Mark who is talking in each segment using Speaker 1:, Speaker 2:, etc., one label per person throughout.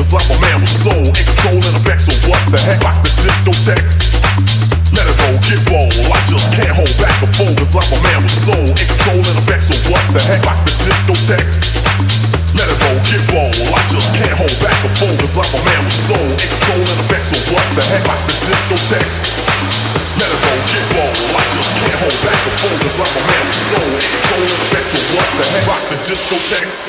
Speaker 1: Cause I'm a man with soul, ain't controlling a back, so what the heck? Rock the discotheques. Let it go, get bold. I just can't hold back the fold, cause I'm a man with soul, ain't controlling a back, so what the heck? Rock the discotheques. Let it go, get bold. I just can't hold back the fold, cause I'm a man with soul, ain't controlling a back, so what the heck? Rock the discotheques. Let it go, get bold. I just can't hold back the fold, cause I'm a man with soul, ain't controlling a back, so what the heck? Rock the discotheques.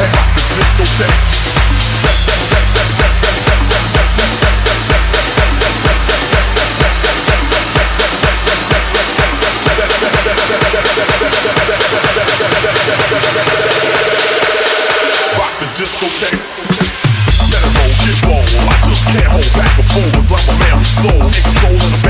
Speaker 1: discotheques. Rock the. Let roll, get roll. I just can't hold back the cause I'm a man with soul. In control the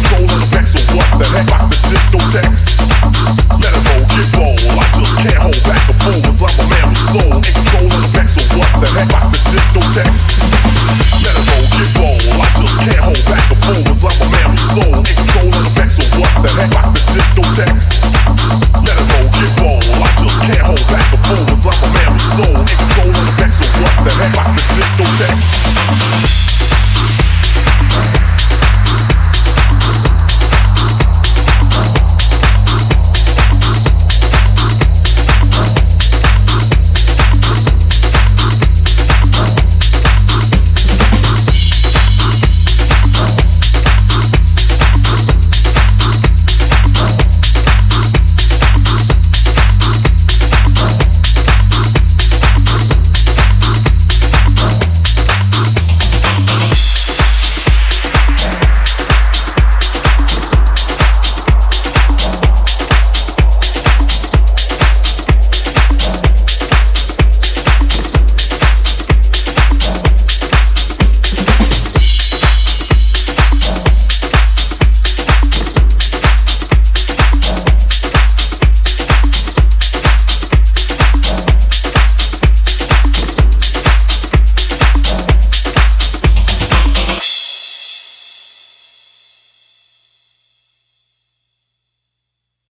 Speaker 1: discotheques